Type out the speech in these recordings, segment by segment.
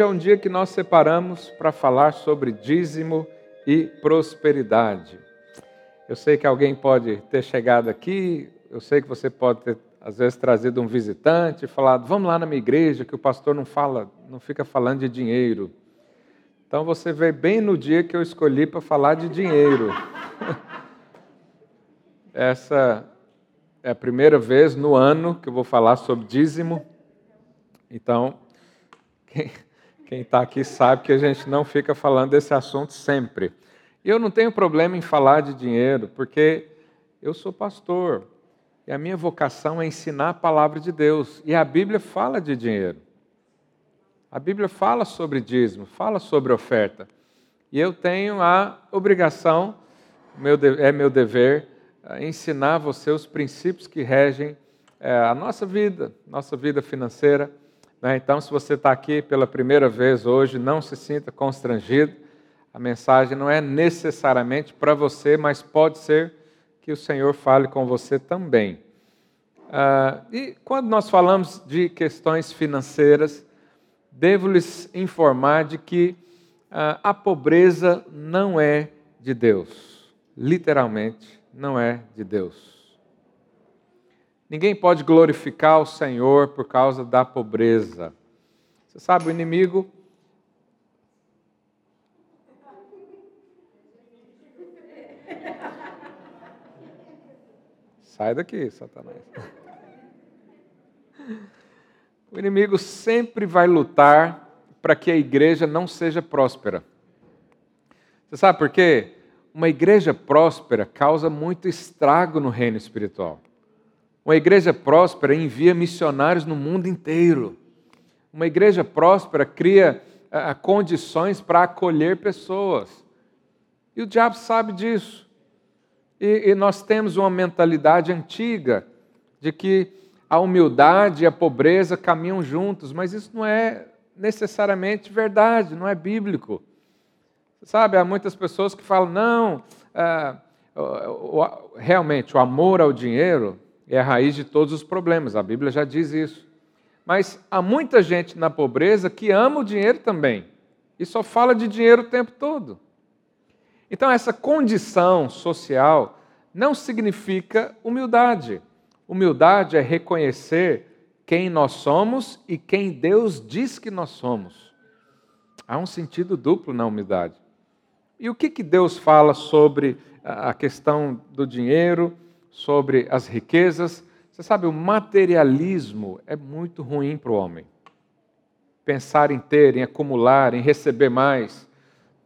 hoje é um dia que nós separamos para falar sobre dízimo e prosperidade. Eu sei que alguém pode ter chegado aqui, eu sei que você pode ter, às vezes, trazido um visitante e falado: vamos lá na minha igreja, que o pastor não fala, não fica falando de dinheiro. Então você veio bem no dia que eu escolhi para falar de dinheiro. Essa é a primeira vez no ano que eu vou falar sobre dízimo. Então, quem está aqui sabe que a gente não fica falando desse assunto sempre. E eu não tenho problema em falar de dinheiro, porque eu sou pastor e a minha vocação é ensinar a palavra de Deus. E a Bíblia fala de dinheiro. A Bíblia fala sobre dízimo, fala sobre oferta. E eu tenho a obrigação, é meu dever, eh, ensinar você os princípios que regem eh, a nossa vida, nossa vida financeira. Né? Então, se você está aqui pela primeira vez hoje, não se sinta constrangido a mensagem não é necessariamente para você, mas pode ser que o Senhor fale com você também. Ah, e quando nós falamos de questões financeiras, devo lhes informar de que ah, a pobreza não é de Deus. Literalmente, não é de Deus. Ninguém pode glorificar o Senhor por causa da pobreza. Você sabe, o inimigo Sai daqui, Satanás. O inimigo sempre vai lutar para que a igreja não seja próspera. Você sabe por quê? Uma igreja próspera causa muito estrago no reino espiritual. Uma igreja próspera envia missionários no mundo inteiro. Uma igreja próspera cria ah, condições para acolher pessoas. E o diabo sabe disso. E, e nós temos uma mentalidade antiga de que a humildade e a pobreza caminham juntos, mas isso não é necessariamente verdade, não é bíblico. Sabe, há muitas pessoas que falam, não, é, realmente o amor ao dinheiro é a raiz de todos os problemas, a Bíblia já diz isso. Mas há muita gente na pobreza que ama o dinheiro também, e só fala de dinheiro o tempo todo. Então, essa condição social não significa humildade. Humildade é reconhecer quem nós somos e quem Deus diz que nós somos. Há um sentido duplo na humildade. E o que, que Deus fala sobre a questão do dinheiro, sobre as riquezas? Você sabe, o materialismo é muito ruim para o homem. Pensar em ter, em acumular, em receber mais.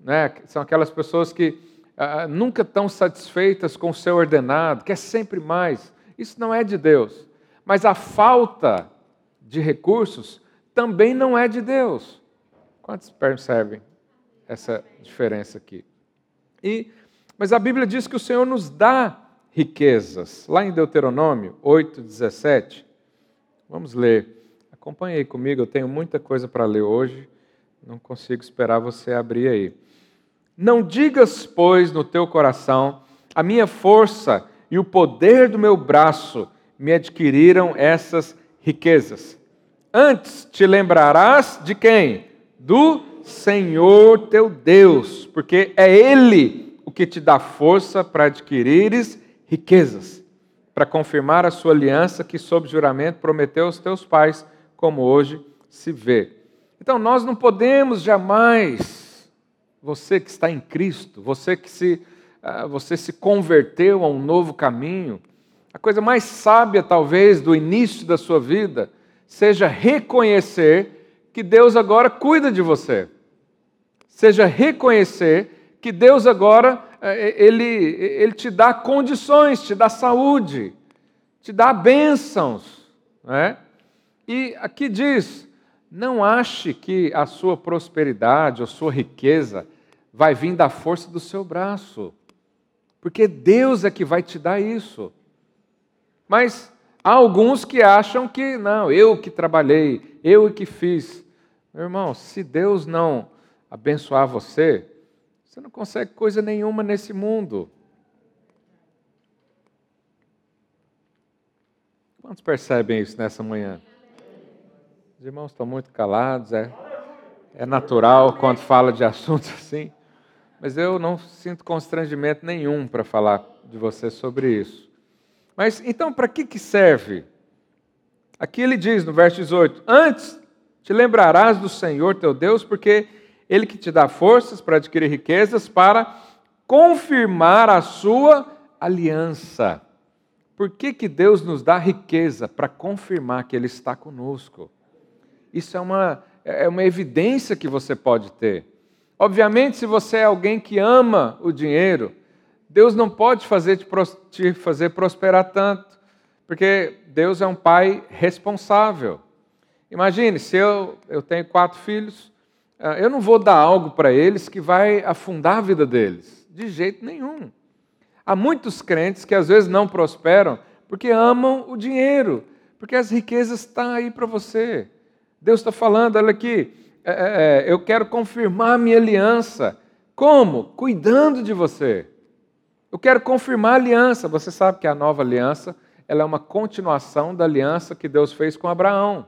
Né? São aquelas pessoas que ah, nunca estão satisfeitas com o seu ordenado, quer sempre mais. Isso não é de Deus. Mas a falta de recursos também não é de Deus. Quantos percebem essa diferença aqui? E, mas a Bíblia diz que o Senhor nos dá riquezas. Lá em Deuteronômio 8, 17. Vamos ler. Acompanhe aí comigo, eu tenho muita coisa para ler hoje. Não consigo esperar você abrir aí. Não digas, pois, no teu coração: a minha força e o poder do meu braço me adquiriram essas riquezas. Antes te lembrarás de quem? Do Senhor teu Deus, porque é Ele o que te dá força para adquirires riquezas, para confirmar a sua aliança que, sob juramento, prometeu aos teus pais, como hoje se vê. Então, nós não podemos jamais você que está em Cristo, você que se, uh, você se converteu a um novo caminho, a coisa mais sábia, talvez, do início da sua vida, seja reconhecer que Deus agora cuida de você. Seja reconhecer que Deus agora, ele, ele te dá condições, te dá saúde, te dá bênçãos. Né? E aqui diz: não ache que a sua prosperidade, a sua riqueza, vai vir da força do seu braço, porque Deus é que vai te dar isso. Mas há alguns que acham que não, eu que trabalhei, eu que fiz. Meu irmão, se Deus não abençoar você, você não consegue coisa nenhuma nesse mundo. Quantos percebem isso nessa manhã? Os irmãos estão muito calados, é? é natural quando fala de assuntos assim, mas eu não sinto constrangimento nenhum para falar de você sobre isso. Mas então, para que, que serve? Aqui ele diz no verso 18: Antes te lembrarás do Senhor teu Deus, porque Ele que te dá forças para adquirir riquezas, para confirmar a sua aliança. Por que, que Deus nos dá riqueza? Para confirmar que Ele está conosco. Isso é uma, é uma evidência que você pode ter. Obviamente, se você é alguém que ama o dinheiro, Deus não pode fazer te fazer prosperar tanto, porque Deus é um pai responsável. Imagine, se eu, eu tenho quatro filhos, eu não vou dar algo para eles que vai afundar a vida deles, de jeito nenhum. Há muitos crentes que às vezes não prosperam porque amam o dinheiro, porque as riquezas estão aí para você. Deus está falando, olha aqui, é, é, é, eu quero confirmar minha aliança. Como? Cuidando de você. Eu quero confirmar a aliança. Você sabe que a nova aliança ela é uma continuação da aliança que Deus fez com Abraão.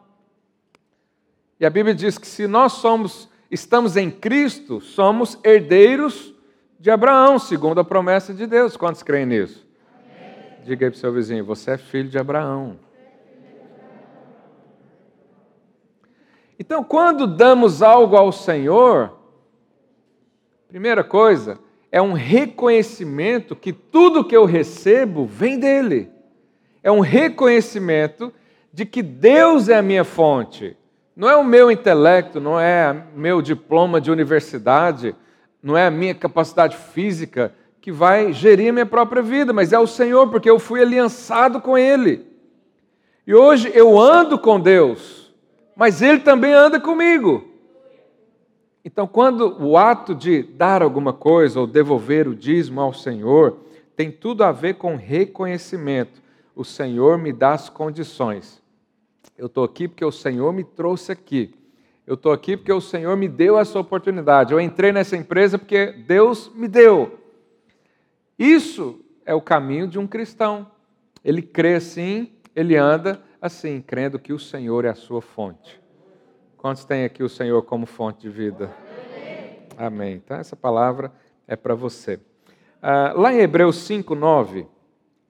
E a Bíblia diz que se nós somos, estamos em Cristo, somos herdeiros de Abraão, segundo a promessa de Deus. Quantos creem nisso? Diga aí para o seu vizinho: você é filho de Abraão. Então, quando damos algo ao Senhor, primeira coisa, é um reconhecimento que tudo que eu recebo vem dele. É um reconhecimento de que Deus é a minha fonte. Não é o meu intelecto, não é meu diploma de universidade, não é a minha capacidade física que vai gerir a minha própria vida, mas é o Senhor, porque eu fui aliançado com Ele. E hoje eu ando com Deus mas Ele também anda comigo. Então, quando o ato de dar alguma coisa ou devolver o dízimo ao Senhor tem tudo a ver com reconhecimento, o Senhor me dá as condições. Eu estou aqui porque o Senhor me trouxe aqui. Eu estou aqui porque o Senhor me deu essa oportunidade. Eu entrei nessa empresa porque Deus me deu. Isso é o caminho de um cristão. Ele crê assim, ele anda assim, crendo que o Senhor é a sua fonte. Quantos têm aqui o Senhor como fonte de vida? Amém. Amém. Então, essa palavra é para você. Ah, lá em Hebreus 5, 9,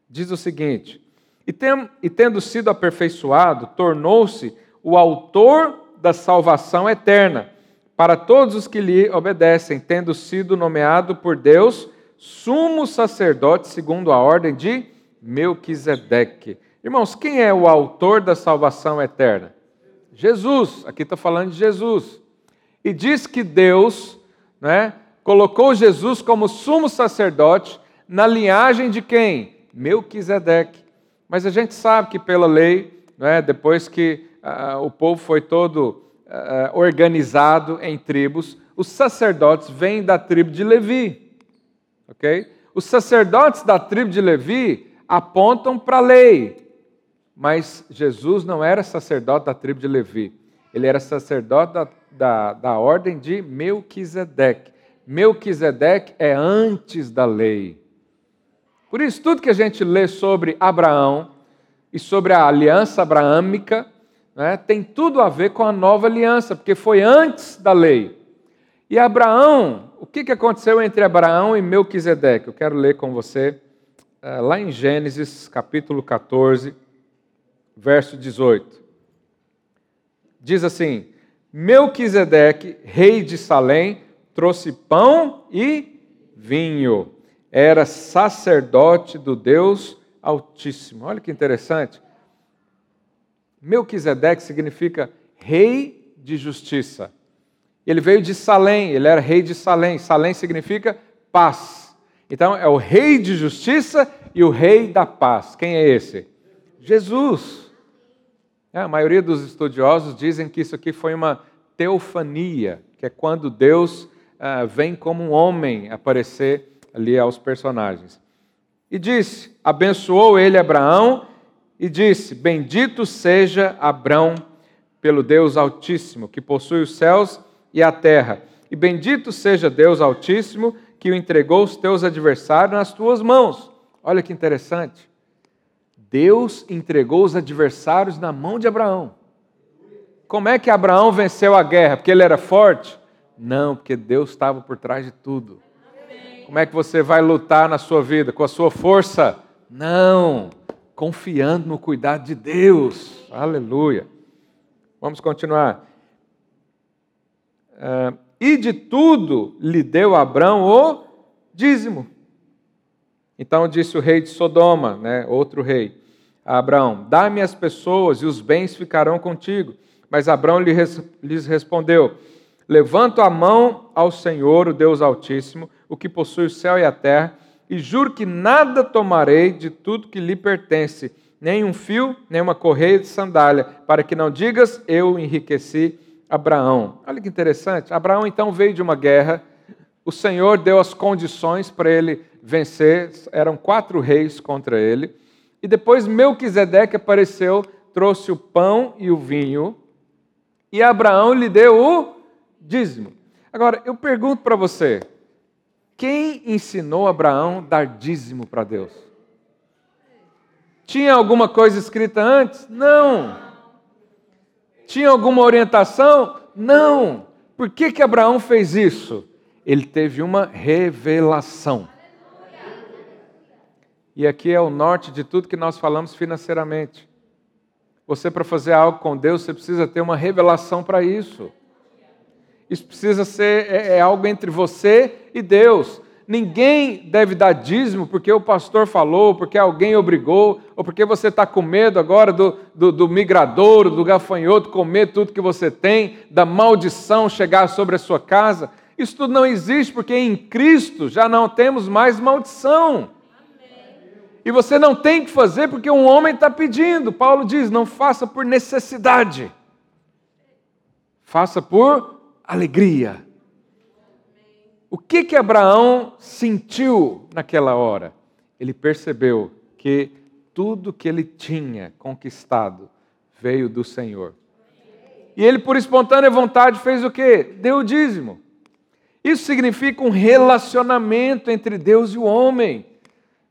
diz o seguinte: e, tem, e tendo sido aperfeiçoado, tornou-se o autor da salvação eterna para todos os que lhe obedecem, tendo sido nomeado por Deus sumo sacerdote segundo a ordem de Melquisedeque. Irmãos, quem é o autor da salvação eterna? Jesus, aqui está falando de Jesus. E diz que Deus né, colocou Jesus como sumo sacerdote na linhagem de quem? Melquisedeque. Mas a gente sabe que pela lei, né, depois que uh, o povo foi todo uh, organizado em tribos, os sacerdotes vêm da tribo de Levi. Ok? Os sacerdotes da tribo de Levi apontam para a lei, mas Jesus não era sacerdote da tribo de Levi, ele era sacerdote da, da, da ordem de Melquisedeque. Melquisedeque é antes da lei. Por isso, tudo que a gente lê sobre Abraão e sobre a aliança abraâmica né, tem tudo a ver com a nova aliança, porque foi antes da lei. E Abraão, o que aconteceu entre Abraão e Melquisedeque? Eu quero ler com você eh, lá em Gênesis capítulo 14 verso 18. Diz assim: Melquisedeque, rei de Salém, trouxe pão e vinho. Era sacerdote do Deus Altíssimo. Olha que interessante. Melquisedeque significa rei de justiça. Ele veio de Salém, ele era rei de Salém. Salém significa paz. Então é o rei de justiça e o rei da paz. Quem é esse? Jesus. É, a maioria dos estudiosos dizem que isso aqui foi uma teofania, que é quando Deus ah, vem como um homem aparecer ali aos personagens. E disse: abençoou ele Abraão e disse: Bendito seja Abraão pelo Deus Altíssimo, que possui os céus e a terra. E bendito seja Deus Altíssimo, que o entregou os teus adversários nas tuas mãos. Olha que interessante. Deus entregou os adversários na mão de Abraão. Como é que Abraão venceu a guerra? Porque ele era forte? Não, porque Deus estava por trás de tudo. Como é que você vai lutar na sua vida? Com a sua força? Não, confiando no cuidado de Deus. Aleluia. Vamos continuar. Uh, e de tudo lhe deu Abraão o dízimo. Então disse o rei de Sodoma, né, outro rei, a Abraão: Dá-me as pessoas e os bens ficarão contigo. Mas Abraão lhes respondeu: Levanto a mão ao Senhor, o Deus Altíssimo, o que possui o céu e a terra, e juro que nada tomarei de tudo que lhe pertence, nem um fio, nem uma correia de sandália, para que não digas: Eu enriqueci Abraão. Olha que interessante. Abraão então veio de uma guerra. O Senhor deu as condições para ele vencer. Eram quatro reis contra ele. E depois Melquisedeque apareceu, trouxe o pão e o vinho. E Abraão lhe deu o dízimo. Agora, eu pergunto para você: quem ensinou Abraão a dar dízimo para Deus? Tinha alguma coisa escrita antes? Não. Tinha alguma orientação? Não. Por que, que Abraão fez isso? Ele teve uma revelação. E aqui é o norte de tudo que nós falamos financeiramente. Você, para fazer algo com Deus, você precisa ter uma revelação para isso. Isso precisa ser é, é algo entre você e Deus ninguém deve dar dízimo porque o pastor falou, porque alguém obrigou, ou porque você está com medo agora do, do, do migradouro, do gafanhoto comer tudo que você tem, da maldição chegar sobre a sua casa. Isso tudo não existe porque em Cristo já não temos mais maldição. E você não tem que fazer porque um homem está pedindo. Paulo diz: não faça por necessidade, faça por alegria. O que que Abraão sentiu naquela hora? Ele percebeu que tudo que ele tinha conquistado veio do Senhor. E ele, por espontânea vontade, fez o quê? Deu o dízimo. Isso significa um relacionamento entre Deus e o homem.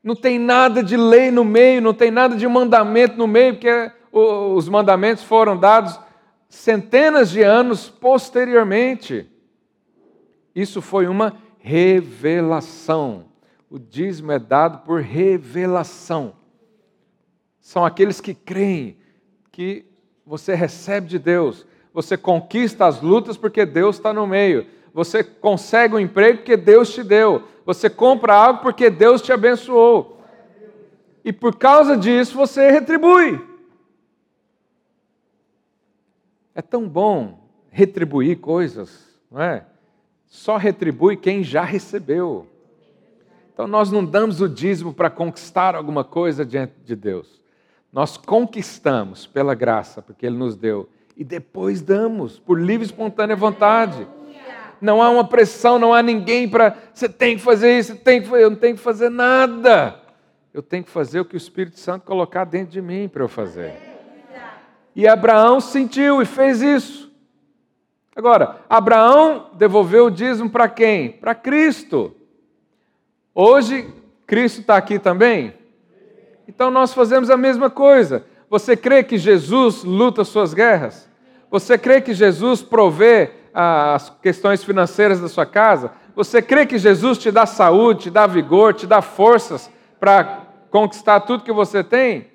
Não tem nada de lei no meio, não tem nada de mandamento no meio, porque os mandamentos foram dados centenas de anos posteriormente. Isso foi uma revelação. O dízimo é dado por revelação. São aqueles que creem que você recebe de Deus, você conquista as lutas porque Deus está no meio, você consegue um emprego porque Deus te deu, você compra algo porque Deus te abençoou. E por causa disso você retribui. É tão bom retribuir coisas, não é? Só retribui quem já recebeu. Então nós não damos o dízimo para conquistar alguma coisa diante de Deus. Nós conquistamos pela graça, porque Ele nos deu, e depois damos, por livre e espontânea vontade. Não há uma pressão, não há ninguém para. Você tem que fazer isso, tem que fazer. Eu não tenho que fazer nada. Eu tenho que fazer o que o Espírito Santo colocar dentro de mim para eu fazer. E Abraão sentiu e fez isso. Agora, Abraão devolveu o dízimo para quem? Para Cristo. Hoje, Cristo está aqui também? Então nós fazemos a mesma coisa. Você crê que Jesus luta suas guerras? Você crê que Jesus provê ah, as questões financeiras da sua casa? Você crê que Jesus te dá saúde, te dá vigor, te dá forças para conquistar tudo que você tem?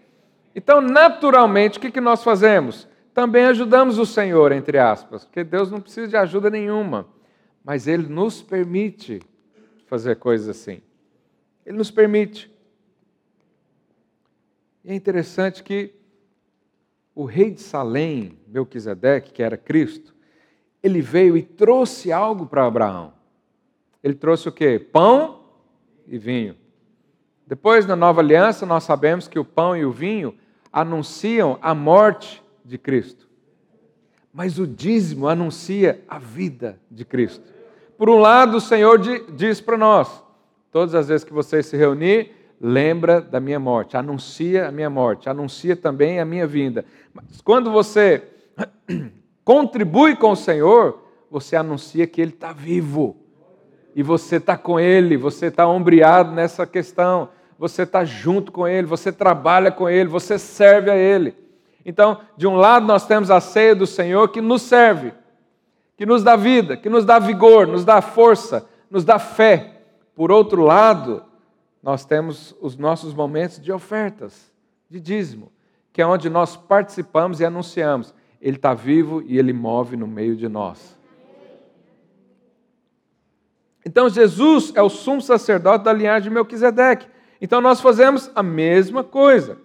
Então, naturalmente, o que nós fazemos? também ajudamos o Senhor, entre aspas, porque Deus não precisa de ajuda nenhuma, mas Ele nos permite fazer coisas assim. Ele nos permite. E é interessante que o rei de Salém, Melquisedeque, que era Cristo, ele veio e trouxe algo para Abraão. Ele trouxe o quê? Pão e vinho. Depois, na nova aliança, nós sabemos que o pão e o vinho anunciam a morte de Cristo. Mas o dízimo anuncia a vida de Cristo. Por um lado, o Senhor diz para nós: todas as vezes que você se reunir, lembra da minha morte, anuncia a minha morte, anuncia também a minha vinda. Mas quando você contribui com o Senhor, você anuncia que Ele está vivo. E você está com Ele, você está ombreado nessa questão, você está junto com Ele, você trabalha com Ele, você serve a Ele. Então, de um lado, nós temos a ceia do Senhor que nos serve, que nos dá vida, que nos dá vigor, nos dá força, nos dá fé. Por outro lado, nós temos os nossos momentos de ofertas, de dízimo, que é onde nós participamos e anunciamos. Ele está vivo e ele move no meio de nós. Então Jesus é o sumo sacerdote da linhagem de Melquisedeque. Então nós fazemos a mesma coisa.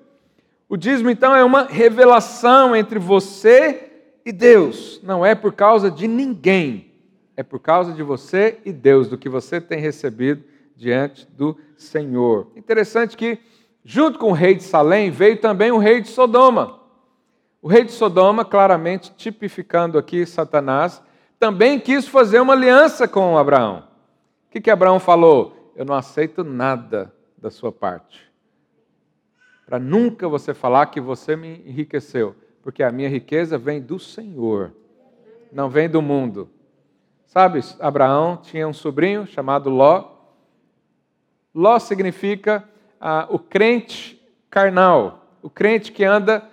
O dízimo então é uma revelação entre você e Deus. Não é por causa de ninguém, é por causa de você e Deus, do que você tem recebido diante do Senhor. Interessante que, junto com o rei de Salém, veio também o rei de Sodoma. O rei de Sodoma, claramente tipificando aqui Satanás, também quis fazer uma aliança com Abraão. O que, que Abraão falou? Eu não aceito nada da sua parte. Para nunca você falar que você me enriqueceu, porque a minha riqueza vem do Senhor, não vem do mundo. Sabe, Abraão tinha um sobrinho chamado Ló. Ló significa ah, o crente carnal, o crente que anda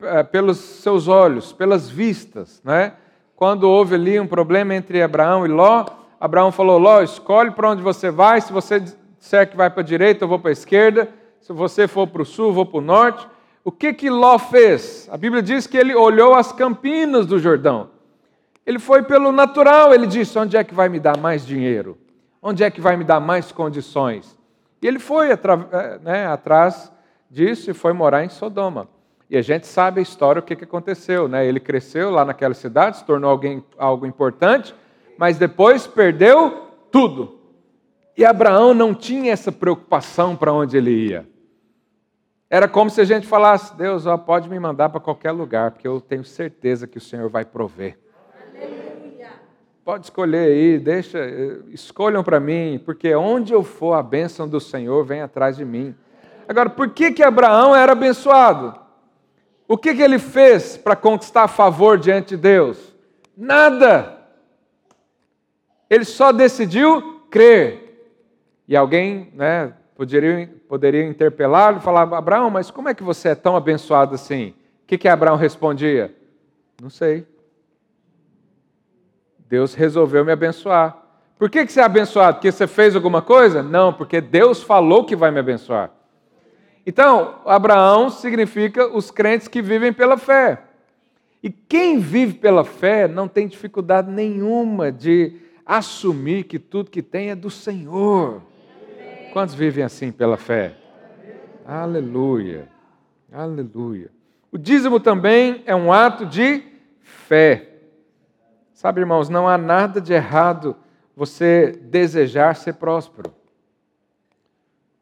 ah, pelos seus olhos, pelas vistas, né? Quando houve ali um problema entre Abraão e Ló, Abraão falou: Ló, escolhe para onde você vai. Se você disser que vai para a direita, eu vou para a esquerda. Se você for para o sul, eu vou para o norte. O que que Ló fez? A Bíblia diz que ele olhou as campinas do Jordão. Ele foi pelo natural, ele disse: onde é que vai me dar mais dinheiro? Onde é que vai me dar mais condições? E ele foi eh, né, atrás disso e foi morar em Sodoma. E a gente sabe a história, o que, que aconteceu. Né? Ele cresceu lá naquela cidade, se tornou alguém, algo importante, mas depois perdeu tudo. E Abraão não tinha essa preocupação para onde ele ia. Era como se a gente falasse: Deus, ó, pode me mandar para qualquer lugar, porque eu tenho certeza que o Senhor vai prover. Pode escolher aí, deixa, escolham para mim, porque onde eu for, a bênção do Senhor vem atrás de mim. Agora, por que, que Abraão era abençoado? O que, que ele fez para conquistar favor diante de Deus? Nada. Ele só decidiu crer. E alguém né, poderia, poderia interpelá-lo e falar: Abraão, mas como é que você é tão abençoado assim? O que, que Abraão respondia? Não sei. Deus resolveu me abençoar. Por que, que você é abençoado? Porque você fez alguma coisa? Não, porque Deus falou que vai me abençoar. Então, Abraão significa os crentes que vivem pela fé. E quem vive pela fé não tem dificuldade nenhuma de assumir que tudo que tem é do Senhor. Quantos vivem assim pela fé? Aleluia. Aleluia. O dízimo também é um ato de fé. Sabe, irmãos, não há nada de errado você desejar ser próspero.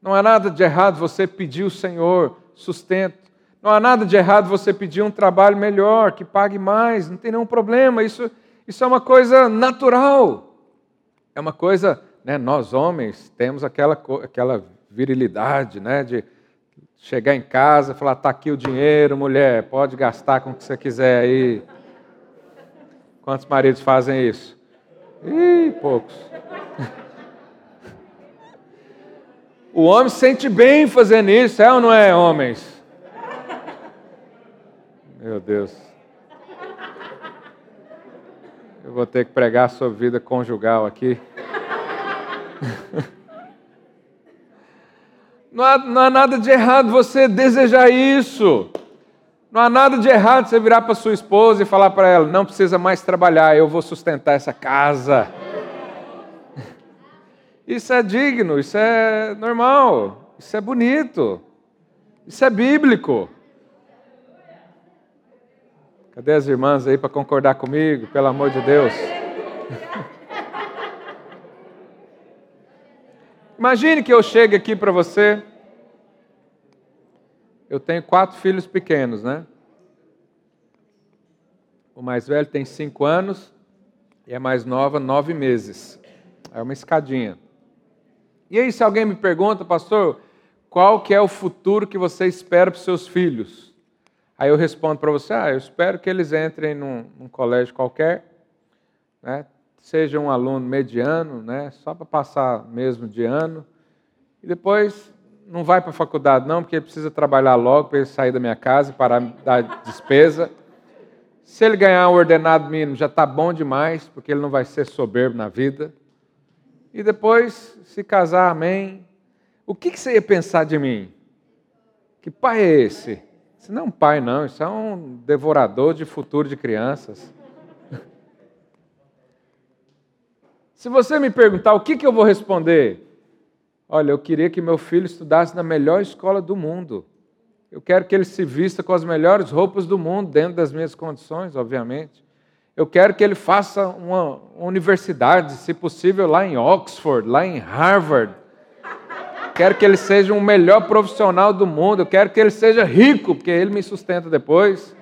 Não há nada de errado você pedir ao Senhor sustento. Não há nada de errado você pedir um trabalho melhor, que pague mais, não tem nenhum problema. Isso, isso é uma coisa natural. É uma coisa, né, nós homens temos aquela, aquela virilidade, né, de chegar em casa e falar: está aqui o dinheiro, mulher, pode gastar com o que você quiser aí. Quantos maridos fazem isso? Ih, poucos. O homem se sente bem fazendo isso, é ou não é, homens? Meu Deus. Eu vou ter que pregar sobre vida conjugal aqui. Não há, não há nada de errado você desejar isso. Não há nada de errado você virar para sua esposa e falar para ela: não precisa mais trabalhar, eu vou sustentar essa casa. Isso é digno, isso é normal, isso é bonito, isso é bíblico. Cadê as irmãs aí para concordar comigo, pelo amor de Deus? Imagine que eu chegue aqui para você eu tenho quatro filhos pequenos, né? O mais velho tem cinco anos e a mais nova, nove meses. É uma escadinha. E aí, se alguém me pergunta, pastor, qual que é o futuro que você espera para os seus filhos? Aí eu respondo para você, ah, eu espero que eles entrem num, num colégio qualquer, né? Seja um aluno mediano, né? só para passar mesmo de ano, e depois não vai para a faculdade não, porque ele precisa trabalhar logo para ele sair da minha casa e parar dar despesa. Se ele ganhar um ordenado mínimo, já está bom demais, porque ele não vai ser soberbo na vida. E depois, se casar, amém. O que, que você ia pensar de mim? Que pai é esse? Isso não é um pai, não, isso é um devorador de futuro de crianças. Se você me perguntar o que, que eu vou responder, olha, eu queria que meu filho estudasse na melhor escola do mundo. Eu quero que ele se vista com as melhores roupas do mundo, dentro das minhas condições, obviamente. Eu quero que ele faça uma universidade, se possível, lá em Oxford, lá em Harvard. Quero que ele seja o melhor profissional do mundo. Eu quero que ele seja rico, porque ele me sustenta depois.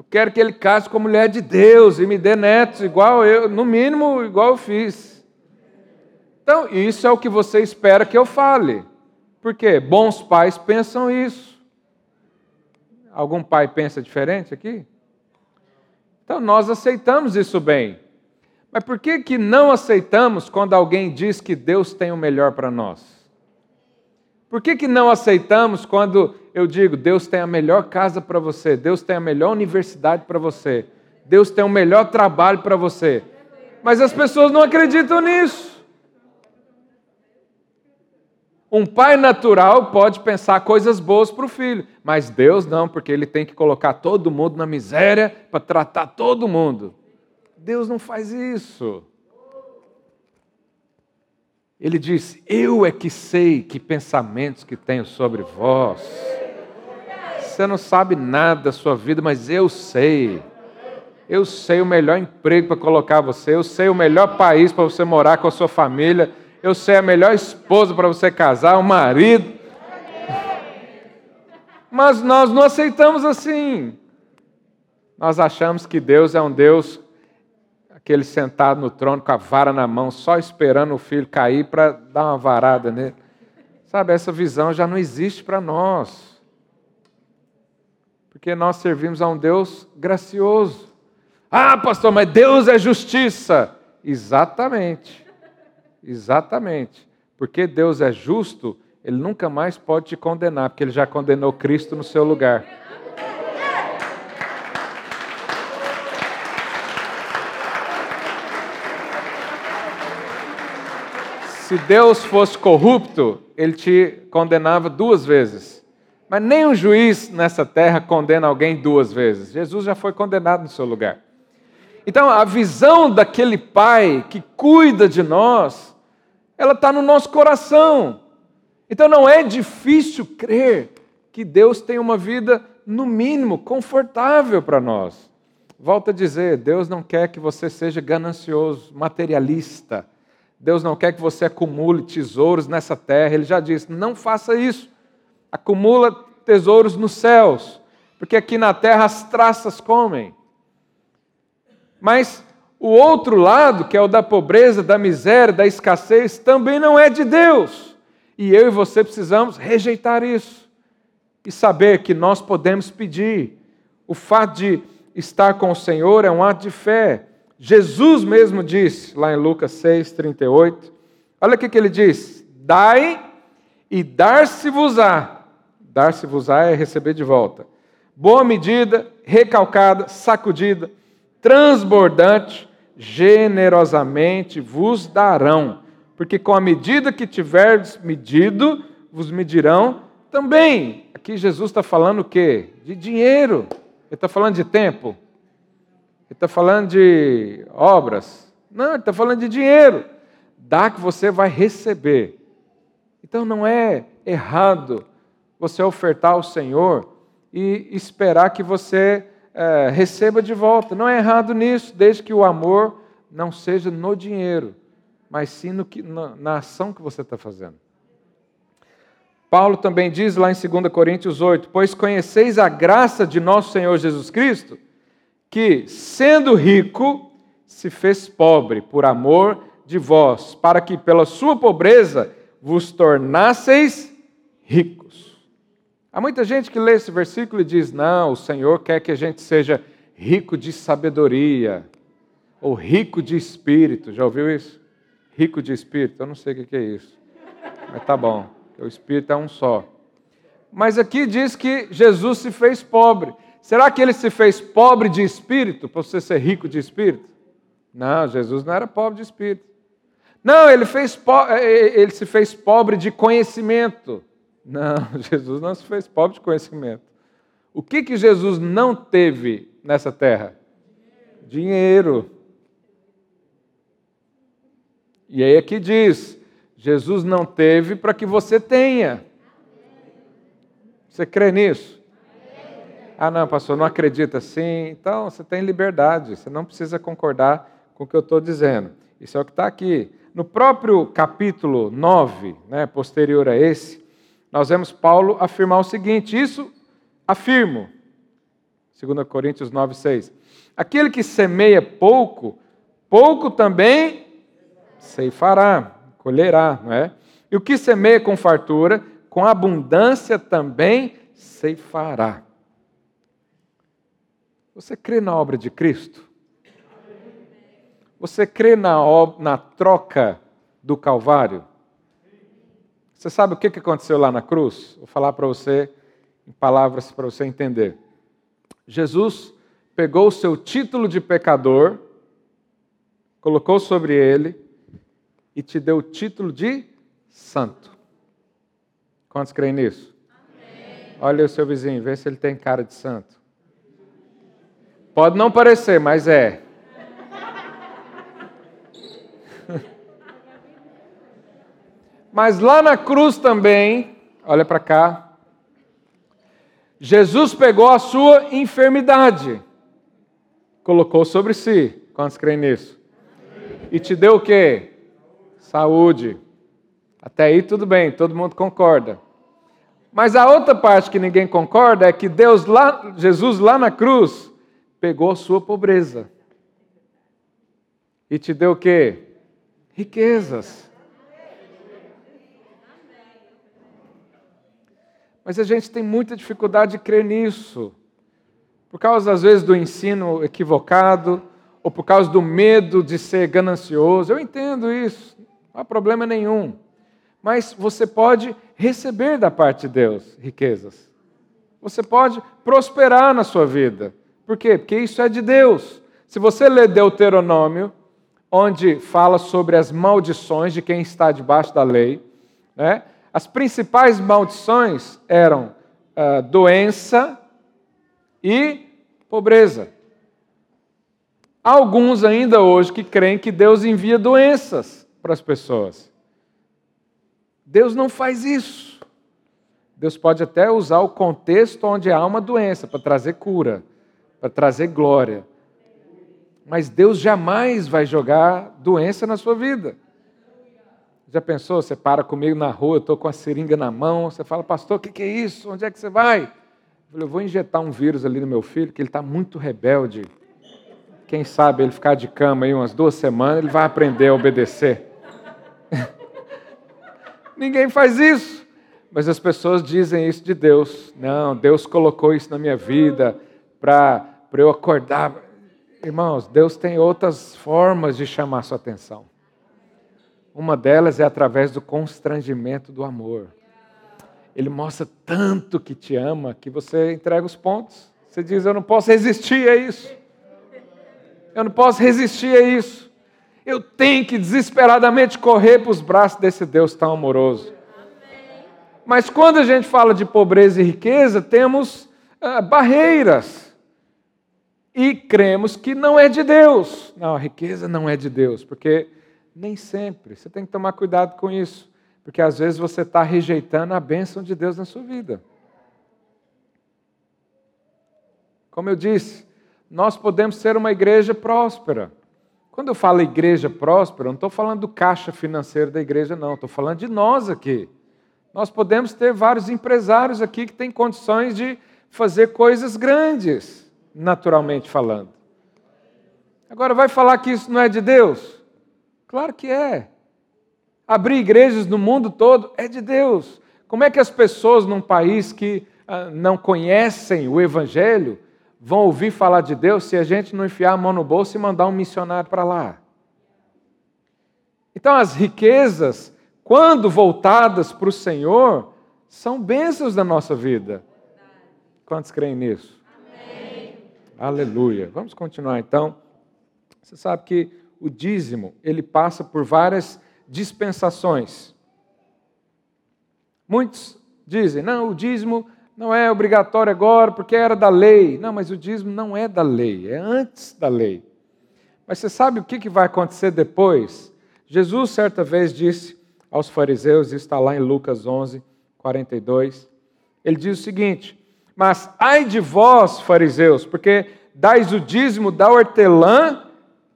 Eu quero que ele case com a mulher de Deus e me dê netos igual eu, no mínimo igual eu fiz. Então, isso é o que você espera que eu fale. Porque bons pais pensam isso. Algum pai pensa diferente aqui? Então, nós aceitamos isso bem. Mas por que, que não aceitamos quando alguém diz que Deus tem o melhor para nós? Por que, que não aceitamos quando eu digo Deus tem a melhor casa para você, Deus tem a melhor universidade para você, Deus tem o melhor trabalho para você? Mas as pessoas não acreditam nisso. Um pai natural pode pensar coisas boas para o filho, mas Deus não, porque ele tem que colocar todo mundo na miséria para tratar todo mundo. Deus não faz isso. Ele diz: Eu é que sei que pensamentos que tenho sobre vós. Você não sabe nada da sua vida, mas eu sei. Eu sei o melhor emprego para colocar você, eu sei o melhor país para você morar com a sua família, eu sei a melhor esposa para você casar, o marido. Mas nós não aceitamos assim. Nós achamos que Deus é um Deus, aquele sentado no trono com a vara na mão, só esperando o filho cair para dar uma varada nele. Sabe, essa visão já não existe para nós. Porque nós servimos a um Deus gracioso. Ah, pastor, mas Deus é justiça. Exatamente. Exatamente. Porque Deus é justo, Ele nunca mais pode te condenar, porque Ele já condenou Cristo no seu lugar. Se Deus fosse corrupto, Ele te condenava duas vezes. Mas nem um juiz nessa terra condena alguém duas vezes. Jesus já foi condenado no seu lugar. Então, a visão daquele pai que cuida de nós, ela está no nosso coração. Então não é difícil crer que Deus tem uma vida, no mínimo, confortável para nós. Volto a dizer: Deus não quer que você seja ganancioso, materialista. Deus não quer que você acumule tesouros nessa terra. Ele já disse: não faça isso. Acumula tesouros nos céus, porque aqui na terra as traças comem. Mas o outro lado, que é o da pobreza, da miséria, da escassez, também não é de Deus. E eu e você precisamos rejeitar isso e saber que nós podemos pedir. O fato de estar com o Senhor é um ato de fé. Jesus mesmo disse, lá em Lucas 6, 38, olha o que ele diz: Dai e dar-se-vos-á. Dar-se-vos-á é receber de volta. Boa medida, recalcada, sacudida, transbordante, generosamente vos darão, porque com a medida que tiverdes medido, vos medirão também. Aqui Jesus está falando o quê? De dinheiro. Ele está falando de tempo? Ele está falando de obras? Não, ele está falando de dinheiro. Dá que você vai receber. Então não é errado você ofertar ao Senhor e esperar que você é, receba de volta. Não é errado nisso, desde que o amor não seja no dinheiro, mas sim no que, na, na ação que você está fazendo. Paulo também diz lá em 2 Coríntios 8: Pois conheceis a graça de nosso Senhor Jesus Cristo, que, sendo rico, se fez pobre por amor de vós, para que pela sua pobreza vos tornasseis ricos. Há muita gente que lê esse versículo e diz: não, o Senhor quer que a gente seja rico de sabedoria, ou rico de espírito. Já ouviu isso? rico de espírito. Eu não sei o que é isso. Mas tá bom. O espírito é um só. Mas aqui diz que Jesus se fez pobre. Será que ele se fez pobre de espírito para você ser rico de espírito? Não, Jesus não era pobre de espírito. Não, ele, fez eh, eh, ele se fez pobre de conhecimento. Não, Jesus não se fez pobre de conhecimento. O que, que Jesus não teve nessa terra? Dinheiro. E aí aqui diz: Jesus não teve para que você tenha. Você crê nisso? Ah, não, pastor, não acredita assim. Então, você tem liberdade, você não precisa concordar com o que eu estou dizendo. Isso é o que está aqui. No próprio capítulo 9, né, posterior a esse, nós vemos Paulo afirmar o seguinte: Isso afirmo, 2 Coríntios 9, 6. Aquele que semeia pouco, pouco também ceifará, colherá, não é? E o que semeia com fartura, com abundância também ceifará. Você crê na obra de Cristo? Você crê na, na troca do Calvário? Você sabe o que aconteceu lá na cruz? Vou falar para você em palavras para você entender. Jesus pegou o seu título de pecador, colocou sobre ele e te deu o título de santo. Quantos creem nisso? Amém. Olha o seu vizinho, vê se ele tem cara de santo. Pode não parecer, mas é. Mas lá na cruz também, olha para cá, Jesus pegou a sua enfermidade, colocou sobre si. Quantos creem nisso? E te deu o quê? Saúde. Até aí tudo bem, todo mundo concorda. Mas a outra parte que ninguém concorda é que Deus lá, Jesus lá na cruz, pegou sua pobreza. E te deu o quê? Riquezas. Mas a gente tem muita dificuldade de crer nisso. Por causa, às vezes, do ensino equivocado, ou por causa do medo de ser ganancioso. Eu entendo isso, não há problema nenhum. Mas você pode receber da parte de Deus riquezas. Você pode prosperar na sua vida. Por quê? Porque isso é de Deus. Se você ler Deuteronômio, onde fala sobre as maldições de quem está debaixo da lei, né? As principais maldições eram uh, doença e pobreza. Há alguns ainda hoje que creem que Deus envia doenças para as pessoas. Deus não faz isso. Deus pode até usar o contexto onde há uma doença para trazer cura, para trazer glória. Mas Deus jamais vai jogar doença na sua vida. Já pensou? Você para comigo na rua, eu estou com a seringa na mão, você fala, pastor, o que, que, é isso? Onde é que você vai? Eu, falei, eu vou injetar um vírus ali no meu filho, que ele está muito rebelde. Quem sabe ele ficar de cama aí umas duas semanas, ele vai aprender a obedecer. Ninguém faz isso. Mas as pessoas dizem isso de Deus. Não, Deus colocou isso na minha vida para eu acordar. Irmãos, Deus tem outras formas de chamar sua atenção. Uma delas é através do constrangimento do amor. Ele mostra tanto que te ama que você entrega os pontos. Você diz: Eu não posso resistir a isso. Eu não posso resistir a isso. Eu tenho que desesperadamente correr para os braços desse Deus tão amoroso. Mas quando a gente fala de pobreza e riqueza, temos ah, barreiras. E cremos que não é de Deus. Não, a riqueza não é de Deus, porque nem sempre. Você tem que tomar cuidado com isso, porque às vezes você está rejeitando a bênção de Deus na sua vida. Como eu disse, nós podemos ser uma igreja próspera. Quando eu falo igreja próspera, não estou falando do caixa financeiro da igreja, não, estou falando de nós aqui. Nós podemos ter vários empresários aqui que têm condições de fazer coisas grandes, naturalmente falando. Agora, vai falar que isso não é de Deus? Claro que é. Abrir igrejas no mundo todo é de Deus. Como é que as pessoas num país que ah, não conhecem o Evangelho vão ouvir falar de Deus se a gente não enfiar a mão no bolso e mandar um missionário para lá? Então, as riquezas, quando voltadas para o Senhor, são bênçãos da nossa vida. Quantos creem nisso? Aleluia. Vamos continuar então. Você sabe que o dízimo, ele passa por várias dispensações. Muitos dizem: não, o dízimo não é obrigatório agora porque era da lei. Não, mas o dízimo não é da lei, é antes da lei. Mas você sabe o que vai acontecer depois? Jesus, certa vez, disse aos fariseus, está lá em Lucas 11, 42. Ele diz o seguinte: Mas ai de vós, fariseus, porque dais o dízimo da hortelã,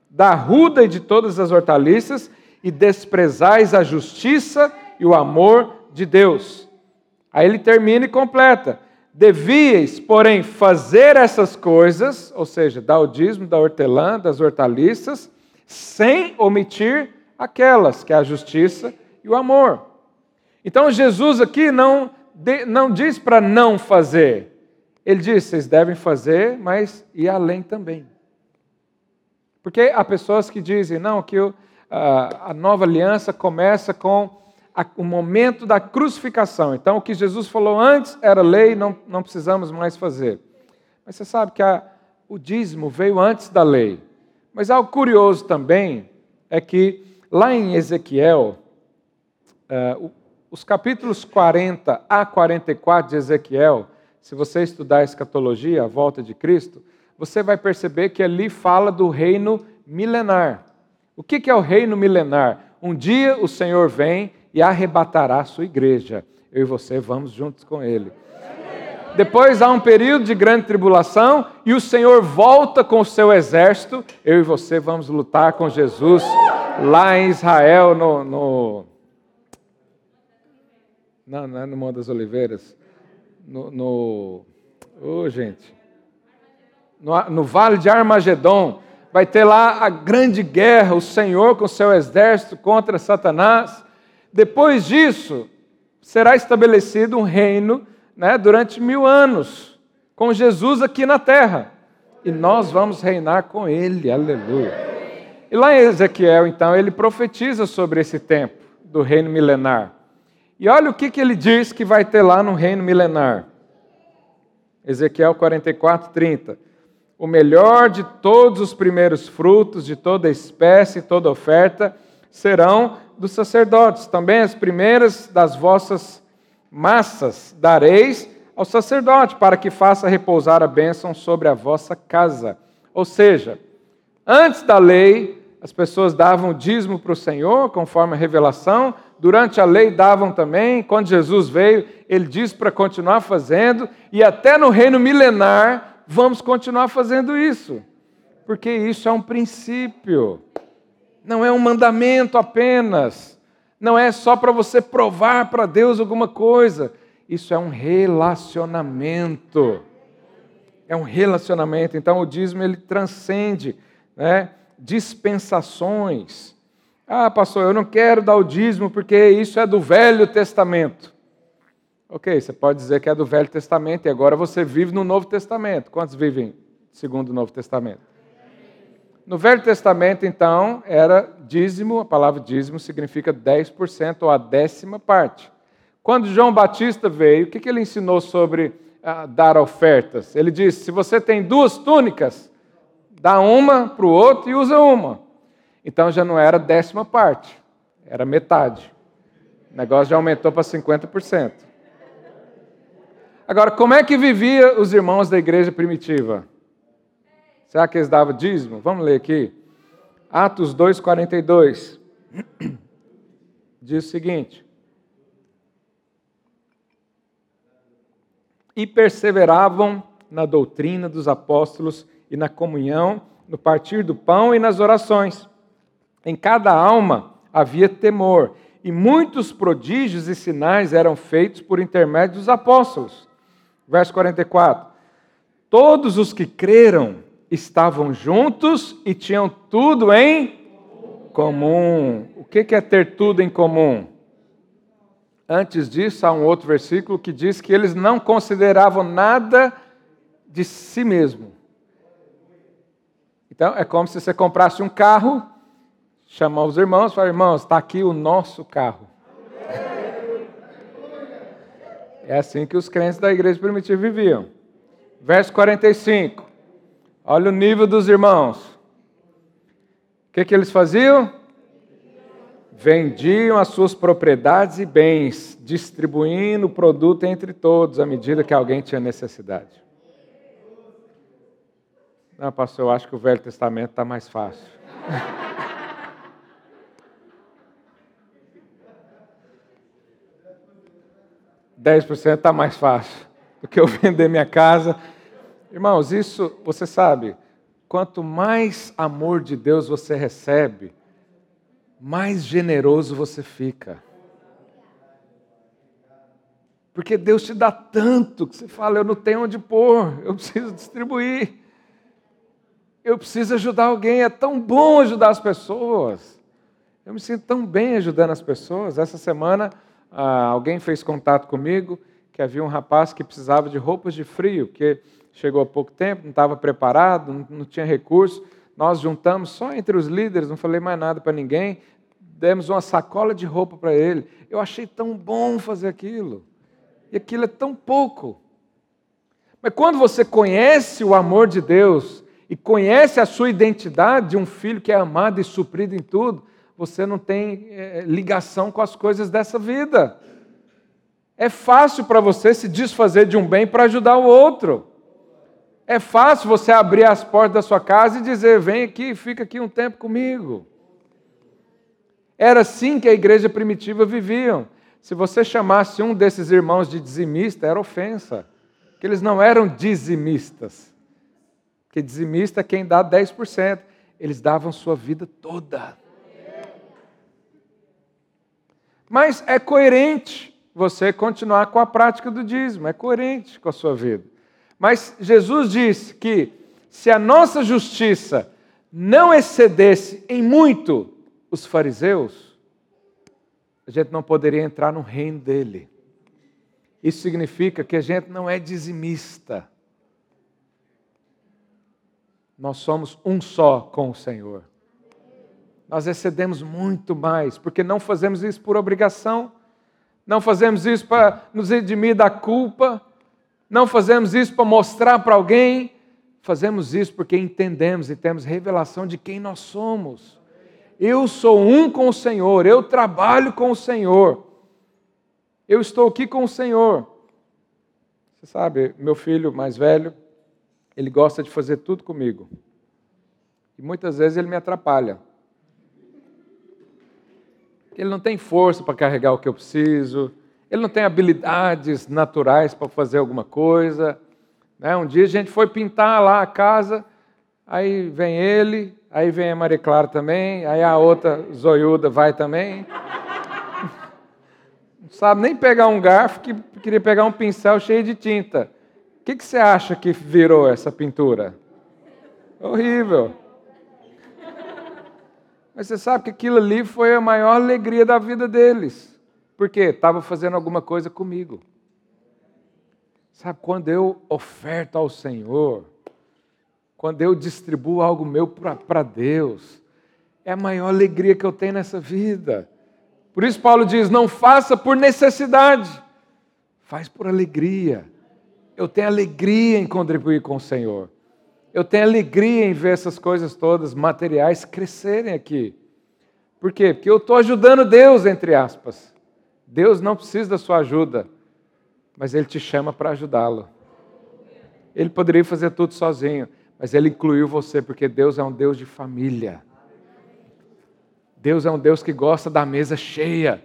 da ruda e de todas as hortaliças, e desprezais a justiça e o amor de Deus. Aí ele termina e completa: Devíeis, porém, fazer essas coisas, ou seja, dar o dízimo da hortelã, das hortaliças, sem omitir aquelas, que é a justiça e o amor. Então Jesus aqui não, não diz para não fazer. Ele diz: vocês devem fazer, mas ir além também. Porque há pessoas que dizem, não, que a, a nova aliança começa com a, o momento da crucificação. Então, o que Jesus falou antes era lei, não, não precisamos mais fazer. Mas você sabe que a, o dízimo veio antes da lei. Mas algo curioso também é que lá em Ezequiel, uh, os capítulos 40 a 44 de Ezequiel, se você estudar a escatologia, a volta de Cristo, você vai perceber que ali fala do reino milenar. O que é o reino milenar? Um dia o Senhor vem e arrebatará a sua igreja. Eu e você vamos juntos com ele. Depois há um período de grande tribulação e o Senhor volta com o seu exército. Eu e você vamos lutar com Jesus lá em Israel, no. no... Não, não é no Monte das Oliveiras. No. no... Oh, gente. No, no Vale de Armagedon. Vai ter lá a grande guerra, o Senhor com o seu exército contra Satanás. Depois disso, será estabelecido um reino né, durante mil anos, com Jesus aqui na terra. E nós vamos reinar com Ele, aleluia. E lá em Ezequiel, então, ele profetiza sobre esse tempo do reino milenar. E olha o que, que ele diz que vai ter lá no reino milenar. Ezequiel 44, 30. O melhor de todos os primeiros frutos, de toda espécie, toda oferta, serão dos sacerdotes. Também as primeiras das vossas massas dareis ao sacerdote, para que faça repousar a bênção sobre a vossa casa. Ou seja, antes da lei, as pessoas davam dízimo para o Senhor, conforme a revelação. Durante a lei davam também. Quando Jesus veio, ele disse para continuar fazendo. E até no reino milenar, vamos continuar fazendo isso. Porque isso é um princípio não é um mandamento apenas, não é só para você provar para Deus alguma coisa, isso é um relacionamento. É um relacionamento. Então o dízimo ele transcende né, dispensações. Ah, pastor, eu não quero dar o dízimo porque isso é do Velho Testamento. Ok, você pode dizer que é do Velho Testamento e agora você vive no Novo Testamento. Quantos vivem segundo o Novo Testamento? No Velho Testamento, então, era dízimo, a palavra dízimo significa 10% ou a décima parte. Quando João Batista veio, o que ele ensinou sobre ah, dar ofertas? Ele disse: se você tem duas túnicas, dá uma para o outro e usa uma. Então já não era décima parte, era metade. O negócio já aumentou para 50%. Agora, como é que vivia os irmãos da igreja primitiva? Será que eles davam dízimo? Vamos ler aqui. Atos 2,42. Diz o seguinte: E perseveravam na doutrina dos apóstolos e na comunhão, no partir do pão e nas orações. Em cada alma havia temor, e muitos prodígios e sinais eram feitos por intermédio dos apóstolos. Verso 44. Todos os que creram estavam juntos e tinham tudo em comum. O que é ter tudo em comum? Antes disso, há um outro versículo que diz que eles não consideravam nada de si mesmo. Então, é como se você comprasse um carro, chamar os irmãos e falar: irmãos, está aqui o nosso carro. É assim que os crentes da igreja primitiva viviam. Verso 45. Olha o nível dos irmãos. O que, que eles faziam? Vendiam as suas propriedades e bens, distribuindo o produto entre todos à medida que alguém tinha necessidade. Não, pastor, eu acho que o Velho Testamento está mais fácil. 10% está mais fácil do que eu vender minha casa. Irmãos, isso você sabe, quanto mais amor de Deus você recebe, mais generoso você fica. Porque Deus te dá tanto que você fala, eu não tenho onde pôr, eu preciso distribuir. Eu preciso ajudar alguém, é tão bom ajudar as pessoas. Eu me sinto tão bem ajudando as pessoas. Essa semana ah, alguém fez contato comigo que havia um rapaz que precisava de roupas de frio, que chegou há pouco tempo, não estava preparado, não, não tinha recurso. Nós juntamos só entre os líderes, não falei mais nada para ninguém, demos uma sacola de roupa para ele. Eu achei tão bom fazer aquilo. E aquilo é tão pouco. Mas quando você conhece o amor de Deus e conhece a sua identidade de um filho que é amado e suprido em tudo, você não tem é, ligação com as coisas dessa vida. É fácil para você se desfazer de um bem para ajudar o outro. É fácil você abrir as portas da sua casa e dizer: vem aqui, fica aqui um tempo comigo. Era assim que a igreja primitiva vivia. Se você chamasse um desses irmãos de dizimista, era ofensa. Que eles não eram dizimistas. Porque dizimista é quem dá 10%. Eles davam sua vida toda. Mas é coerente você continuar com a prática do dízimo, é coerente com a sua vida. Mas Jesus disse que se a nossa justiça não excedesse em muito os fariseus, a gente não poderia entrar no reino dele. Isso significa que a gente não é dizimista. Nós somos um só com o Senhor nós excedemos muito mais, porque não fazemos isso por obrigação, não fazemos isso para nos redimir da culpa, não fazemos isso para mostrar para alguém, fazemos isso porque entendemos e temos revelação de quem nós somos. Eu sou um com o Senhor, eu trabalho com o Senhor, eu estou aqui com o Senhor. Você sabe, meu filho mais velho, ele gosta de fazer tudo comigo. E muitas vezes ele me atrapalha. Ele não tem força para carregar o que eu preciso, ele não tem habilidades naturais para fazer alguma coisa. Né? Um dia a gente foi pintar lá a casa, aí vem ele, aí vem a Maria Clara também, aí a outra zoiuda vai também. Não sabe nem pegar um garfo, que queria pegar um pincel cheio de tinta. O que, que você acha que virou essa pintura? Horrível. Mas você sabe que aquilo ali foi a maior alegria da vida deles. Porque estava fazendo alguma coisa comigo. Sabe, quando eu oferto ao Senhor, quando eu distribuo algo meu para Deus, é a maior alegria que eu tenho nessa vida. Por isso Paulo diz: não faça por necessidade, faz por alegria. Eu tenho alegria em contribuir com o Senhor. Eu tenho alegria em ver essas coisas todas materiais crescerem aqui. Por quê? Porque eu estou ajudando Deus, entre aspas. Deus não precisa da sua ajuda, mas Ele te chama para ajudá-lo. Ele poderia fazer tudo sozinho, mas Ele incluiu você, porque Deus é um Deus de família. Deus é um Deus que gosta da mesa cheia.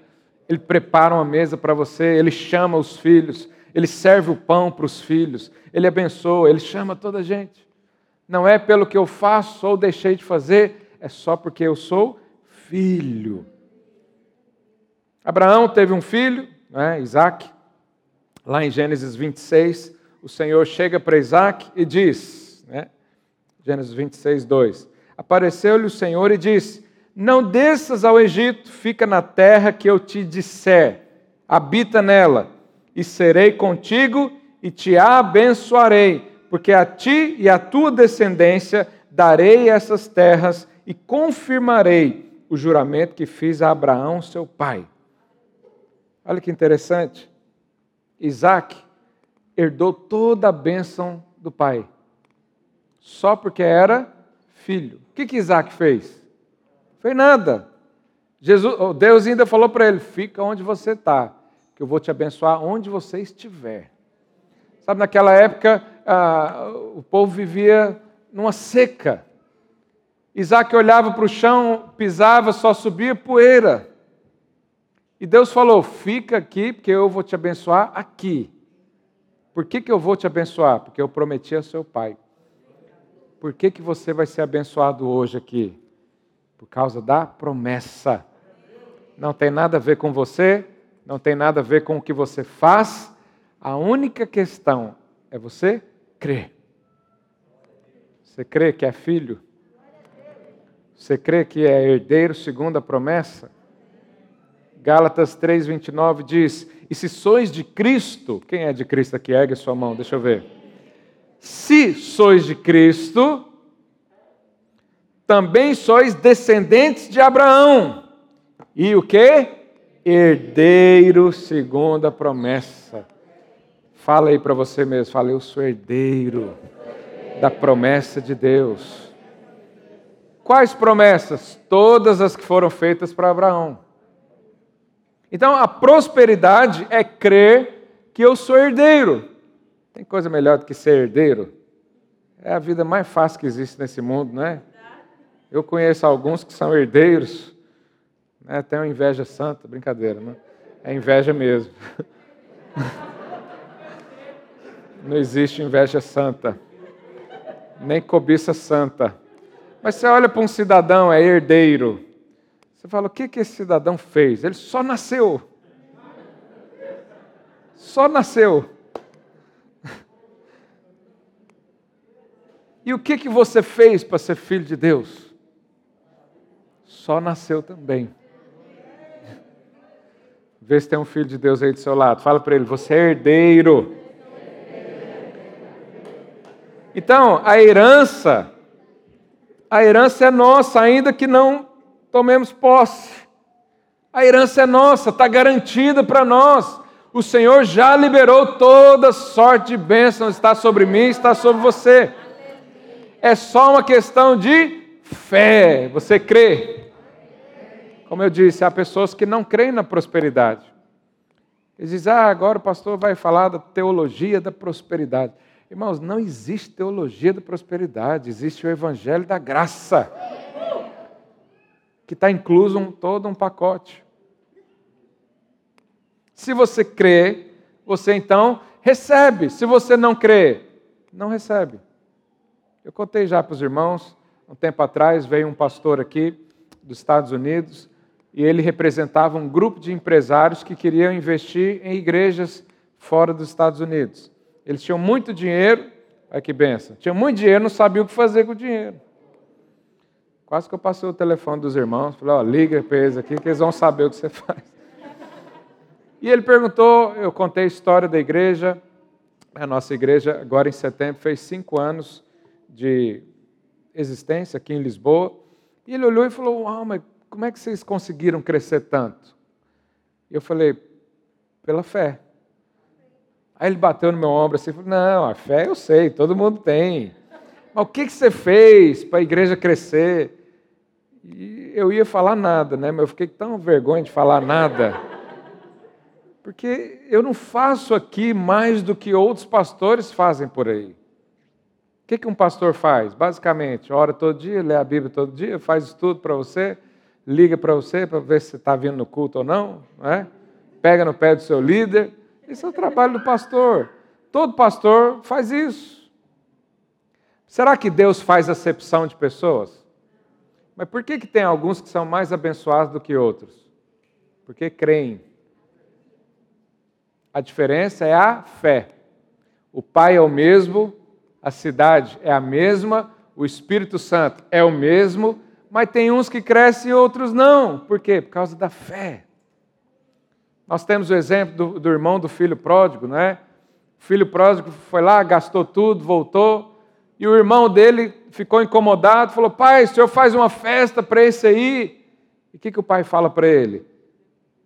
Ele prepara uma mesa para você, Ele chama os filhos, Ele serve o pão para os filhos, Ele abençoa, Ele chama toda a gente não é pelo que eu faço ou deixei de fazer, é só porque eu sou filho. Abraão teve um filho, né, Isaac. Lá em Gênesis 26, o Senhor chega para Isaac e diz, né, Gênesis 26, 2: Apareceu-lhe o Senhor e disse: Não desças ao Egito, fica na terra que eu te disser, habita nela, e serei contigo e te abençoarei porque a ti e à tua descendência darei essas terras e confirmarei o juramento que fiz a Abraão, seu pai. Olha que interessante. Isaac herdou toda a bênção do pai, só porque era filho. O que, que Isaac fez? Fez nada. Jesus, Deus ainda falou para ele: fica onde você está, que eu vou te abençoar onde você estiver. Sabe, naquela época, ah, o povo vivia numa seca. Isaac olhava para o chão, pisava, só subia poeira. E Deus falou: fica aqui, porque eu vou te abençoar aqui. Por que, que eu vou te abençoar? Porque eu prometi a seu pai. Por que, que você vai ser abençoado hoje aqui? Por causa da promessa. Não tem nada a ver com você, não tem nada a ver com o que você faz. A única questão é você crer. Você crê que é filho? Você crê que é herdeiro segundo a promessa? Gálatas 3:29 diz: "E se sois de Cristo, quem é de Cristo aqui? Ergue sua mão, deixa eu ver. Se sois de Cristo, também sois descendentes de Abraão. E o que? Herdeiro segundo a promessa. Fala aí para você mesmo, fala, eu sou herdeiro da promessa de Deus. Quais promessas? Todas as que foram feitas para Abraão. Então, a prosperidade é crer que eu sou herdeiro. Tem coisa melhor do que ser herdeiro? É a vida mais fácil que existe nesse mundo, não é? Eu conheço alguns que são herdeiros, né? tem uma inveja santa, brincadeira, não? É inveja mesmo. Não existe inveja santa, nem cobiça santa. Mas você olha para um cidadão, é herdeiro. Você fala, o que, que esse cidadão fez? Ele só nasceu. Só nasceu. E o que, que você fez para ser filho de Deus? Só nasceu também. Vê se tem um filho de Deus aí do seu lado. Fala para ele: você é herdeiro. Então, a herança, a herança é nossa, ainda que não tomemos posse. A herança é nossa, está garantida para nós. O Senhor já liberou toda sorte de bênçãos, está sobre mim, está sobre você. É só uma questão de fé. Você crê? Como eu disse, há pessoas que não creem na prosperidade. Eles dizem, ah, agora o pastor vai falar da teologia da prosperidade. Irmãos, não existe teologia da prosperidade, existe o evangelho da graça que está incluso um, todo um pacote. Se você crê, você então recebe. Se você não crê, não recebe. Eu contei já para os irmãos, um tempo atrás veio um pastor aqui dos Estados Unidos e ele representava um grupo de empresários que queriam investir em igrejas fora dos Estados Unidos. Eles tinham muito dinheiro, olha que benção, tinham muito dinheiro, não sabiam o que fazer com o dinheiro. Quase que eu passei o telefone dos irmãos, falei, ó, liga para eles aqui que eles vão saber o que você faz. E ele perguntou, eu contei a história da igreja, a nossa igreja agora em setembro fez cinco anos de existência aqui em Lisboa, e ele olhou e falou, uau, mas como é que vocês conseguiram crescer tanto? Eu falei, pela fé. Aí ele bateu no meu ombro assim, falou, não, a fé eu sei, todo mundo tem. Mas o que, que você fez para a igreja crescer? E eu ia falar nada, né? Mas eu fiquei tão vergonha de falar nada. Porque eu não faço aqui mais do que outros pastores fazem por aí. O que, que um pastor faz? Basicamente, ora todo dia, lê a Bíblia todo dia, faz estudo para você, liga para você para ver se está vindo no culto ou não, não é? pega no pé do seu líder. Esse é o trabalho do pastor. Todo pastor faz isso. Será que Deus faz acepção de pessoas? Mas por que, que tem alguns que são mais abençoados do que outros? Porque creem. A diferença é a fé. O Pai é o mesmo, a cidade é a mesma, o Espírito Santo é o mesmo, mas tem uns que crescem e outros não. Por quê? Por causa da fé. Nós temos o exemplo do, do irmão do filho pródigo, não é? O filho pródigo foi lá, gastou tudo, voltou, e o irmão dele ficou incomodado, falou: Pai, o senhor faz uma festa para esse aí, E o que, que o pai fala para ele?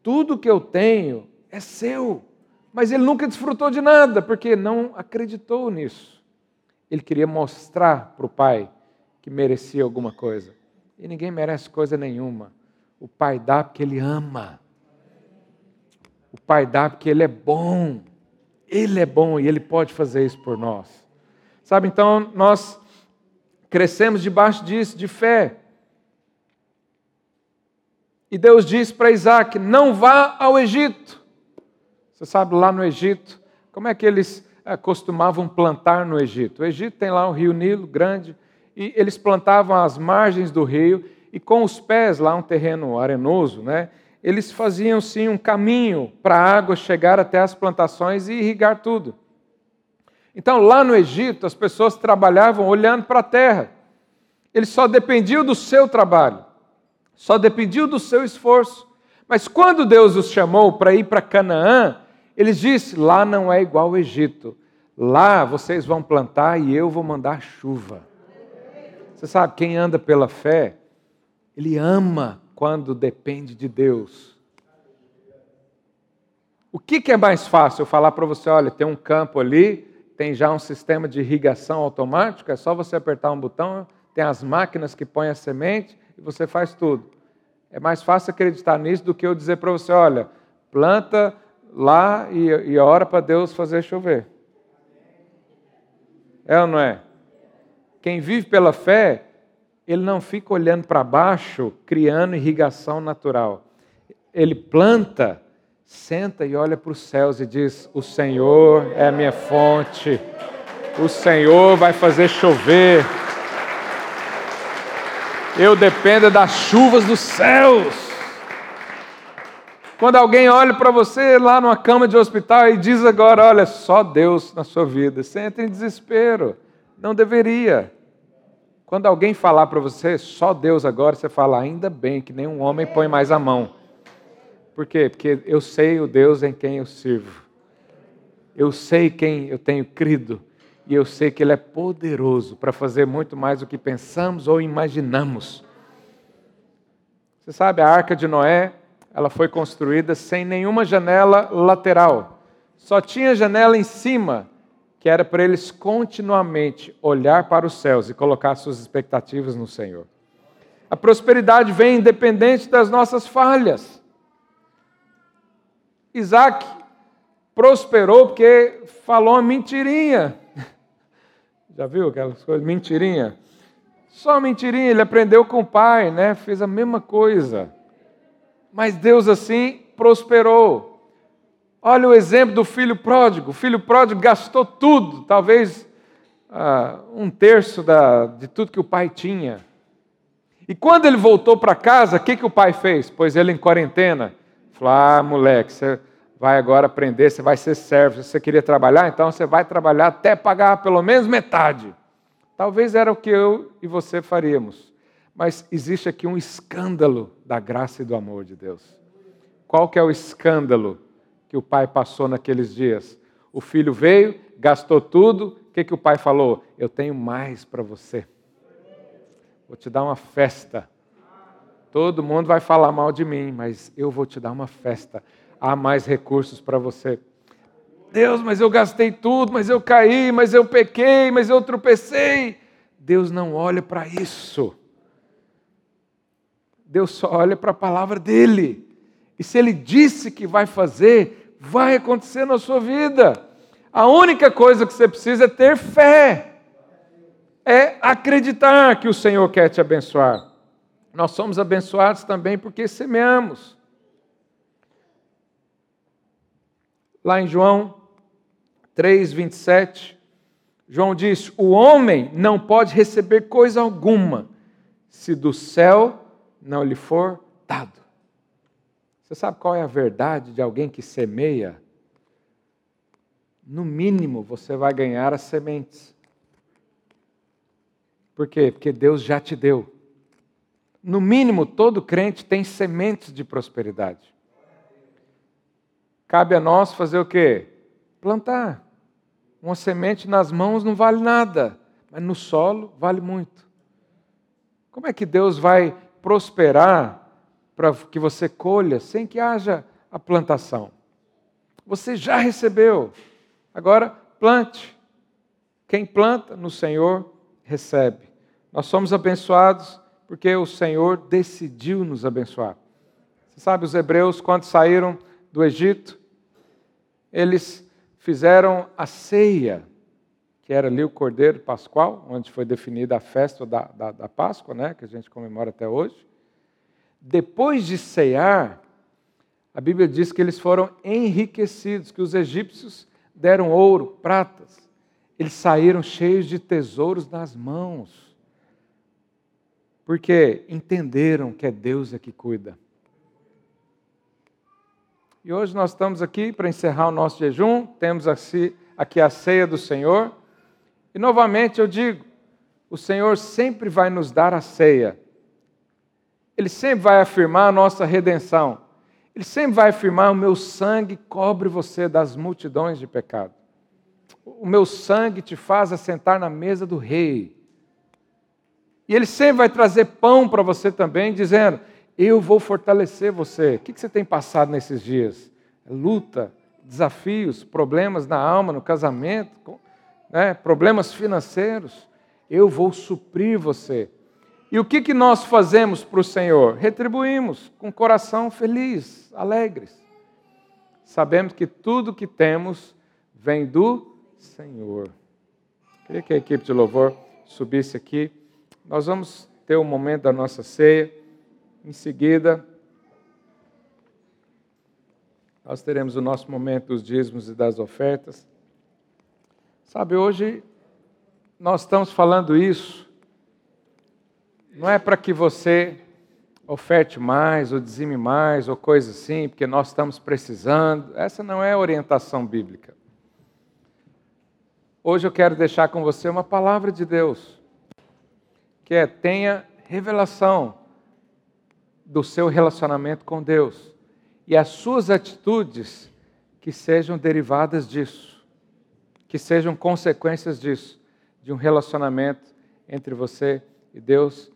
Tudo que eu tenho é seu. Mas ele nunca desfrutou de nada, porque não acreditou nisso. Ele queria mostrar para o pai que merecia alguma coisa. E ninguém merece coisa nenhuma. O pai dá porque ele ama. O pai dá porque ele é bom. Ele é bom e ele pode fazer isso por nós. Sabe, então nós crescemos debaixo disso, de fé. E Deus disse para Isaac: não vá ao Egito. Você sabe, lá no Egito, como é que eles eh, costumavam plantar no Egito? O Egito tem lá um rio Nilo grande, e eles plantavam às margens do rio, e com os pés, lá um terreno arenoso, né? Eles faziam sim um caminho para a água chegar até as plantações e irrigar tudo. Então, lá no Egito, as pessoas trabalhavam olhando para a terra. Eles só dependiam do seu trabalho só dependiam do seu esforço. Mas quando Deus os chamou para ir para Canaã, eles disse: lá não é igual ao Egito. Lá vocês vão plantar e eu vou mandar chuva. Você sabe, quem anda pela fé, ele ama quando depende de Deus. O que, que é mais fácil? Eu falar para você: olha, tem um campo ali, tem já um sistema de irrigação automático, é só você apertar um botão, tem as máquinas que põem a semente, e você faz tudo. É mais fácil acreditar nisso do que eu dizer para você: olha, planta lá e, e ora para Deus fazer chover. É ou não é? Quem vive pela fé, ele não fica olhando para baixo, criando irrigação natural. Ele planta, senta e olha para os céus e diz: O Senhor é a minha fonte, o Senhor vai fazer chover. Eu dependo das chuvas dos céus. Quando alguém olha para você lá numa cama de hospital e diz agora, olha, só Deus na sua vida, você entra em desespero. Não deveria. Quando alguém falar para você, só Deus agora, você fala, ainda bem que nenhum homem põe mais a mão. Por quê? Porque eu sei o Deus em quem eu sirvo. Eu sei quem eu tenho crido e eu sei que Ele é poderoso para fazer muito mais do que pensamos ou imaginamos. Você sabe, a arca de Noé, ela foi construída sem nenhuma janela lateral. Só tinha janela em cima, que era para eles continuamente olhar para os céus e colocar suas expectativas no Senhor. A prosperidade vem independente das nossas falhas. Isaac prosperou porque falou uma mentirinha. Já viu aquelas coisas? Mentirinha. Só mentirinha, ele aprendeu com o pai, né? Fez a mesma coisa. Mas Deus assim prosperou. Olha o exemplo do filho pródigo. O filho pródigo gastou tudo, talvez ah, um terço da, de tudo que o pai tinha. E quando ele voltou para casa, o que, que o pai fez? Pôs ele em quarentena. Falou: Ah, moleque, você vai agora aprender, você vai ser servo. Se você queria trabalhar, então você vai trabalhar até pagar pelo menos metade. Talvez era o que eu e você faríamos. Mas existe aqui um escândalo da graça e do amor de Deus. Qual que é o escândalo que o pai passou naqueles dias? O filho veio, gastou tudo, o que, que o pai falou? Eu tenho mais para você. Vou te dar uma festa. Todo mundo vai falar mal de mim, mas eu vou te dar uma festa há mais recursos para você. Deus, mas eu gastei tudo, mas eu caí, mas eu pequei, mas eu tropecei. Deus não olha para isso. Deus só olha para a palavra dele. E se ele disse que vai fazer, vai acontecer na sua vida. A única coisa que você precisa é ter fé. É acreditar que o Senhor quer te abençoar. Nós somos abençoados também porque semeamos. lá em João 3, 27, João diz: O homem não pode receber coisa alguma se do céu não lhe for dado. Você sabe qual é a verdade de alguém que semeia? No mínimo você vai ganhar as sementes. Por quê? Porque Deus já te deu. No mínimo, todo crente tem sementes de prosperidade. Cabe a nós fazer o quê? Plantar. Uma semente nas mãos não vale nada, mas no solo vale muito. Como é que Deus vai prosperar para que você colha sem que haja a plantação. Você já recebeu. Agora plante. Quem planta no Senhor recebe. Nós somos abençoados porque o Senhor decidiu nos abençoar. Você sabe, os hebreus, quando saíram do Egito, eles fizeram a ceia, que era ali o Cordeiro Pascual, onde foi definida a festa da, da, da Páscoa, né, que a gente comemora até hoje. Depois de cear, a Bíblia diz que eles foram enriquecidos, que os egípcios deram ouro, pratas. Eles saíram cheios de tesouros nas mãos, porque entenderam que é Deus é que cuida. E hoje nós estamos aqui para encerrar o nosso jejum, temos aqui a ceia do Senhor. E novamente eu digo: o Senhor sempre vai nos dar a ceia. Ele sempre vai afirmar a nossa redenção. Ele sempre vai afirmar: o meu sangue cobre você das multidões de pecado. O meu sangue te faz assentar na mesa do rei. E ele sempre vai trazer pão para você também, dizendo: eu vou fortalecer você. O que você tem passado nesses dias? Luta, desafios, problemas na alma, no casamento, né? problemas financeiros. Eu vou suprir você. E o que, que nós fazemos para o Senhor? Retribuímos com coração feliz, alegres. Sabemos que tudo que temos vem do Senhor. Queria que a equipe de louvor subisse aqui. Nós vamos ter o um momento da nossa ceia. Em seguida, nós teremos o nosso momento dos dízimos e das ofertas. Sabe, hoje nós estamos falando isso, não é para que você oferte mais, ou dizime mais, ou coisa assim, porque nós estamos precisando. Essa não é a orientação bíblica. Hoje eu quero deixar com você uma palavra de Deus, que é tenha revelação do seu relacionamento com Deus e as suas atitudes que sejam derivadas disso, que sejam consequências disso, de um relacionamento entre você e Deus.